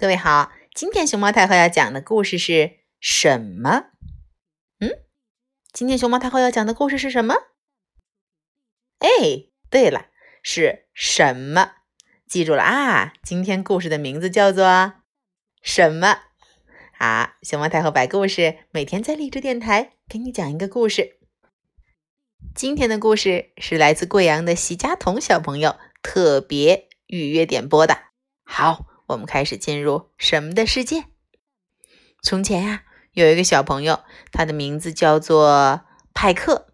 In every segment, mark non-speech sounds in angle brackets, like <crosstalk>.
各位好，今天熊猫太后要讲的故事是什么？嗯，今天熊猫太后要讲的故事是什么？哎，对了，是什么？记住了啊！今天故事的名字叫做什么？好，熊猫太后摆故事，每天在励志电台给你讲一个故事。今天的故事是来自贵阳的席佳彤小朋友特别预约点播的。好。我们开始进入什么的世界？从前呀，有一个小朋友，他的名字叫做派克。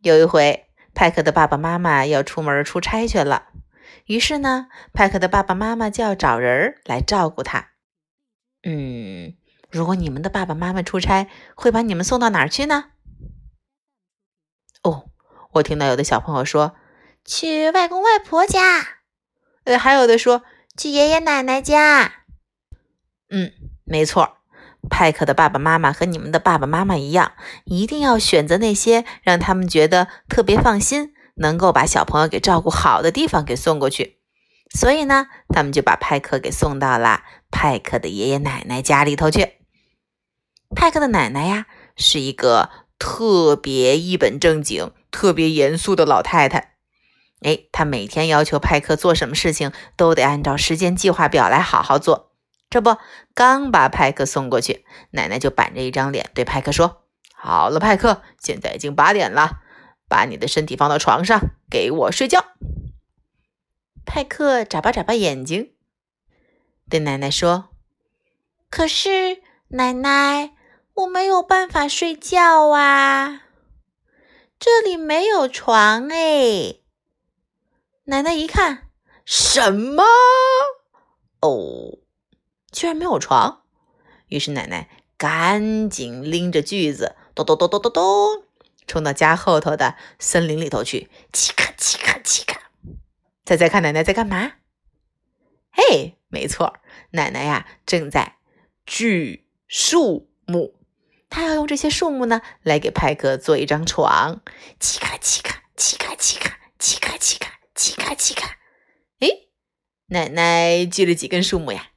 有一回，派克的爸爸妈妈要出门出差去了，于是呢，派克的爸爸妈妈就要找人来照顾他。嗯，如果你们的爸爸妈妈出差，会把你们送到哪儿去呢？哦，我听到有的小朋友说去外公外婆家，呃，还有的说。去爷爷奶奶家。嗯，没错，派克的爸爸妈妈和你们的爸爸妈妈一样，一定要选择那些让他们觉得特别放心、能够把小朋友给照顾好的地方给送过去。所以呢，他们就把派克给送到了派克的爷爷奶奶家里头去。派克的奶奶呀，是一个特别一本正经、特别严肃的老太太。哎，他每天要求派克做什么事情，都得按照时间计划表来好好做。这不，刚把派克送过去，奶奶就板着一张脸对派克说：“好了，派克，现在已经八点了，把你的身体放到床上，给我睡觉。”派克眨巴眨巴眼睛，对奶奶说：“可是，奶奶，我没有办法睡觉啊，这里没有床哎。”奶奶一看，什么？哦，居然没有床！于是奶奶赶紧拎着锯子，咚咚咚咚咚咚，冲到家后头的森林里头去。嘁咔嘁咔嘁咔！猜猜看，奶奶在干嘛？嘿，没错，奶奶呀，正在锯树木。她要用这些树木呢，来给派克做一张床。嘁咔嘁咔嘁咔嘁咔嘁咔嘁咔。起卡起卡，哎，奶奶锯了几根树木呀？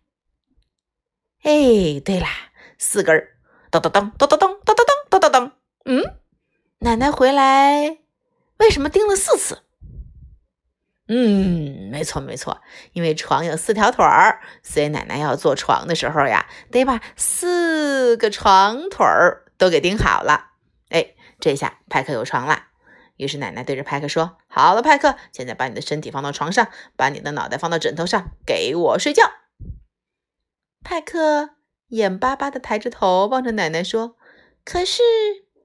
哎，对啦，四根儿。咚咚咚咚咚咚咚咚咚咚咚。嗯，奶奶回来为什么钉了四次？嗯，没错没错，因为床有四条腿儿，所以奶奶要做床的时候呀，得把四个床腿儿都给钉好了。哎，这下派克有床了。于是奶奶对着派克说：“好了，派克，现在把你的身体放到床上，把你的脑袋放到枕头上，给我睡觉。”派克眼巴巴的抬着头望着奶奶说：“可是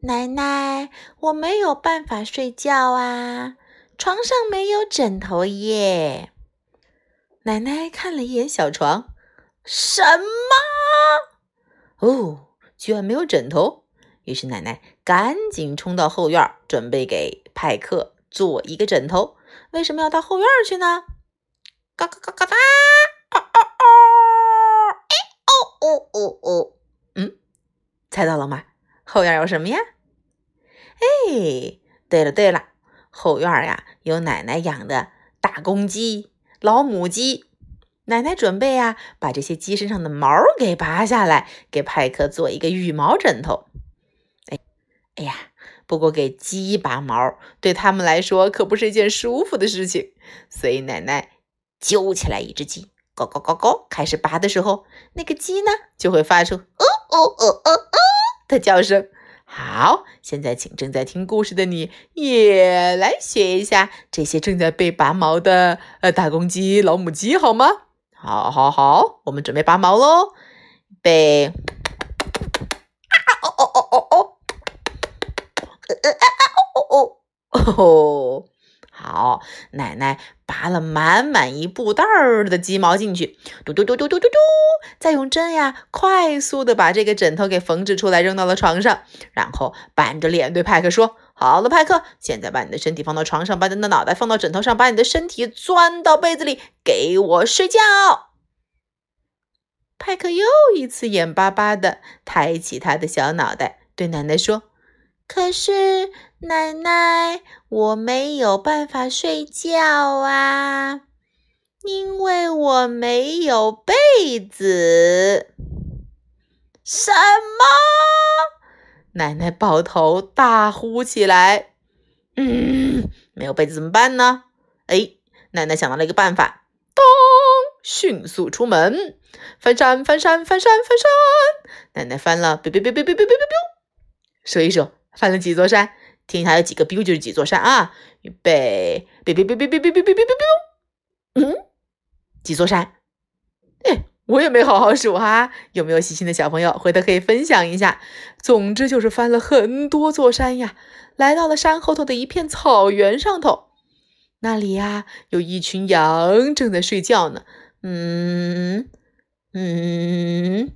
奶奶，我没有办法睡觉啊，床上没有枕头耶。”奶奶看了一眼小床，什么？哦，居然没有枕头。于是奶奶赶紧冲到后院，准备给派克做一个枕头。为什么要到后院去呢？嘎嘎嘎嘎哒！哦哦哦！哎哦哦哦哦！嗯，猜到了吗？后院有什么呀？哎，对了对了，后院呀有奶奶养的大公鸡、老母鸡。奶奶准备呀把这些鸡身上的毛给拔下来，给派克做一个羽毛枕头。哎呀，不过给鸡拔毛对他们来说可不是一件舒服的事情，所以奶奶揪起来一只鸡，高高高高，开始拔的时候，那个鸡呢就会发出哦哦哦哦哦的叫声。好，现在请正在听故事的你也来学一下这些正在被拔毛的呃大公鸡、老母鸡，好吗？好，好，好，我们准备拔毛喽，备，哦 <laughs> 哦哦，好，奶奶拔了满满一布袋儿的鸡毛进去，嘟嘟嘟嘟嘟嘟嘟，再用针呀快速的把这个枕头给缝制出来，扔到了床上，然后板着脸对派克说：“好了，派克，现在把你的身体放到床上，把你的脑袋放到枕头上，把你的身体钻到被子里，给我睡觉。”派克又一次眼巴巴的抬起他的小脑袋，对奶奶说。可是奶奶，我没有办法睡觉啊！因为我没有被子。什么？奶奶抱头大呼起来。嗯，没有被子怎么办呢？哎，奶奶想到了一个办法。咚！迅速出门，翻山，翻山，翻山，翻山。奶奶翻了，biu biu biu biu biu biu biu biu。数一数，翻了几座山？听一下有几个 biu 就是几座山啊？预备，biu biu biu biu biu biu biu biu biu biu。嗯，几座山？哎，我也没好好数哈。有没有细心的小朋友？回头可以分享一下。总之就是翻了很多座山呀，来到了山后头的一片草原上头。那里呀，有一群羊正在睡觉呢。嗯嗯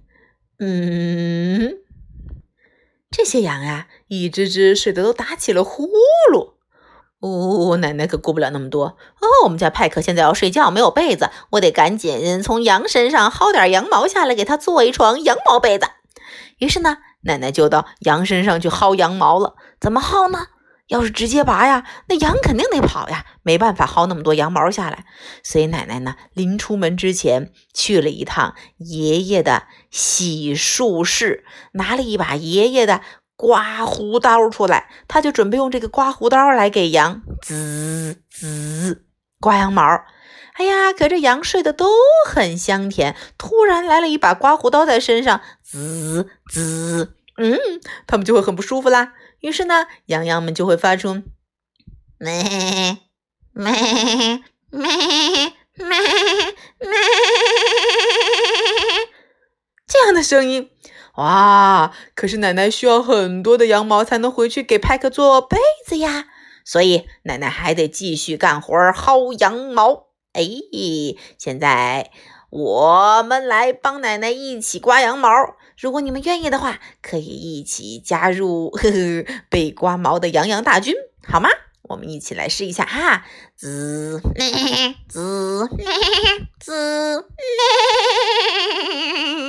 嗯，这些羊呀，一只只睡得都打起了呼噜。呜哦，奶奶可顾不了那么多。哦，我们家派克现在要睡觉，没有被子，我得赶紧从羊身上薅点羊毛下来，给他做一床羊毛被子。于是呢，奶奶就到羊身上去薅羊毛了。怎么薅呢？要是直接拔呀，那羊肯定得跑呀，没办法薅那么多羊毛下来。所以奶奶呢，临出门之前去了一趟爷爷的洗漱室，拿了一把爷爷的刮胡刀出来，他就准备用这个刮胡刀来给羊滋滋刮羊毛。哎呀，可这羊睡得都很香甜，突然来了一把刮胡刀在身上，滋滋，嗯，他们就会很不舒服啦。于是呢，羊羊们就会发出咩咩咩咩咩这样的声音。哇！可是奶奶需要很多的羊毛才能回去给派克做被子呀，所以奶奶还得继续干活薅羊毛。哎，现在我们来帮奶奶一起刮羊毛。如果你们愿意的话，可以一起加入呵 <laughs> 呵被刮毛的羊羊大军，好吗？我们一起来试一下哈，滋咩滋咩滋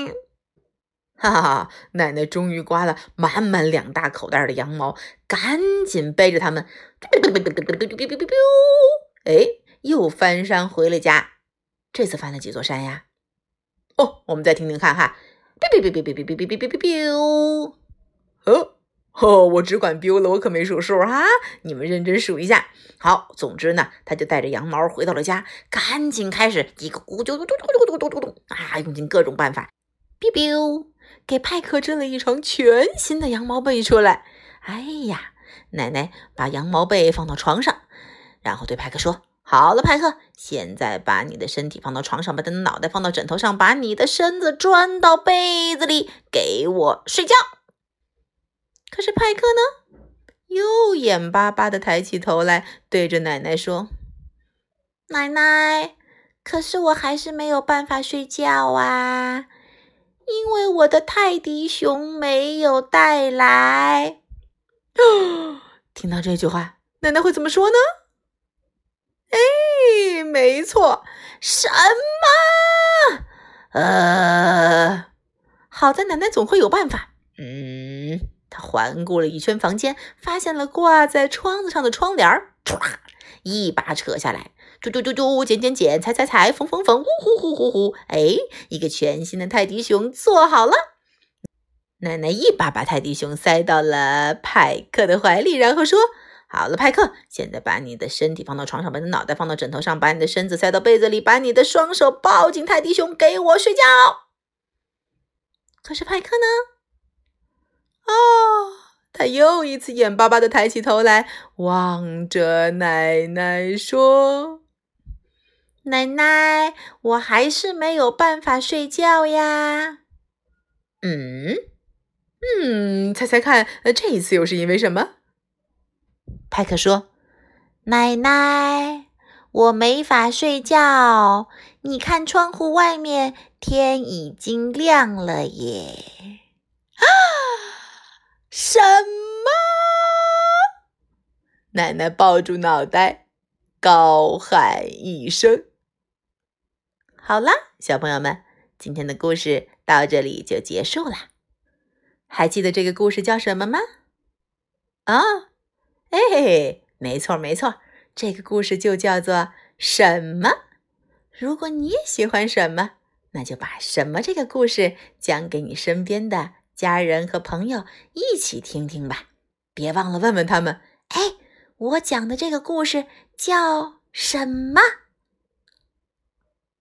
咩，哈哈哈！奶奶终于刮了满满两大口袋的羊毛，赶紧背着它们，哎，又翻山回了家。这次翻了几座山呀？哦，我们再听听看哈。biu biu biu biu biu biu biu biu biu biu，哦哦，我只管 biu 了，我可没数数哈。你们认真数一下。好，总之呢，他就带着羊毛回到了家，赶紧开始一个咕嘟嘟嘟嘟嘟嘟嘟嘟啊，用尽各种办法，biu biu，给派克织了一床全新的羊毛被出来。哎呀，奶奶把羊毛被放到床上，然后对派克说。好了，派克，现在把你的身体放到床上，把你的脑袋放到枕头上，把你的身子钻到被子里，给我睡觉。可是派克呢，又眼巴巴的抬起头来，对着奶奶说：“奶奶，可是我还是没有办法睡觉啊，因为我的泰迪熊没有带来。<gasps> ”听到这句话，奶奶会怎么说呢？哎，没错，什么？呃，好在奶奶总会有办法。嗯，她环顾了一圈房间，发现了挂在窗子上的窗帘儿，唰，一把扯下来，嘟嘟嘟嘟，剪剪剪，裁裁裁，缝缝缝，呼呼呼呼呼。哎，一个全新的泰迪熊做好了。奶奶一把把泰迪熊塞到了派克的怀里，然后说。好了，派克，现在把你的身体放到床上，把你的脑袋放到枕头上，把你的身子塞到被子里，把你的双手抱紧泰迪熊，给我睡觉。可是派克呢？哦，他又一次眼巴巴的抬起头来，望着奶奶说：“奶奶，我还是没有办法睡觉呀。”嗯嗯，猜猜看，呃，这一次又是因为什么？派克说：“奶奶，我没法睡觉。你看窗户外面，天已经亮了耶！”啊！什么？奶奶抱住脑袋，高喊一声：“好啦，小朋友们，今天的故事到这里就结束啦。还记得这个故事叫什么吗？”啊？哎，没错没错，这个故事就叫做什么？如果你也喜欢什么，那就把什么这个故事讲给你身边的家人和朋友一起听听吧。别忘了问问他们：“哎，我讲的这个故事叫什么？”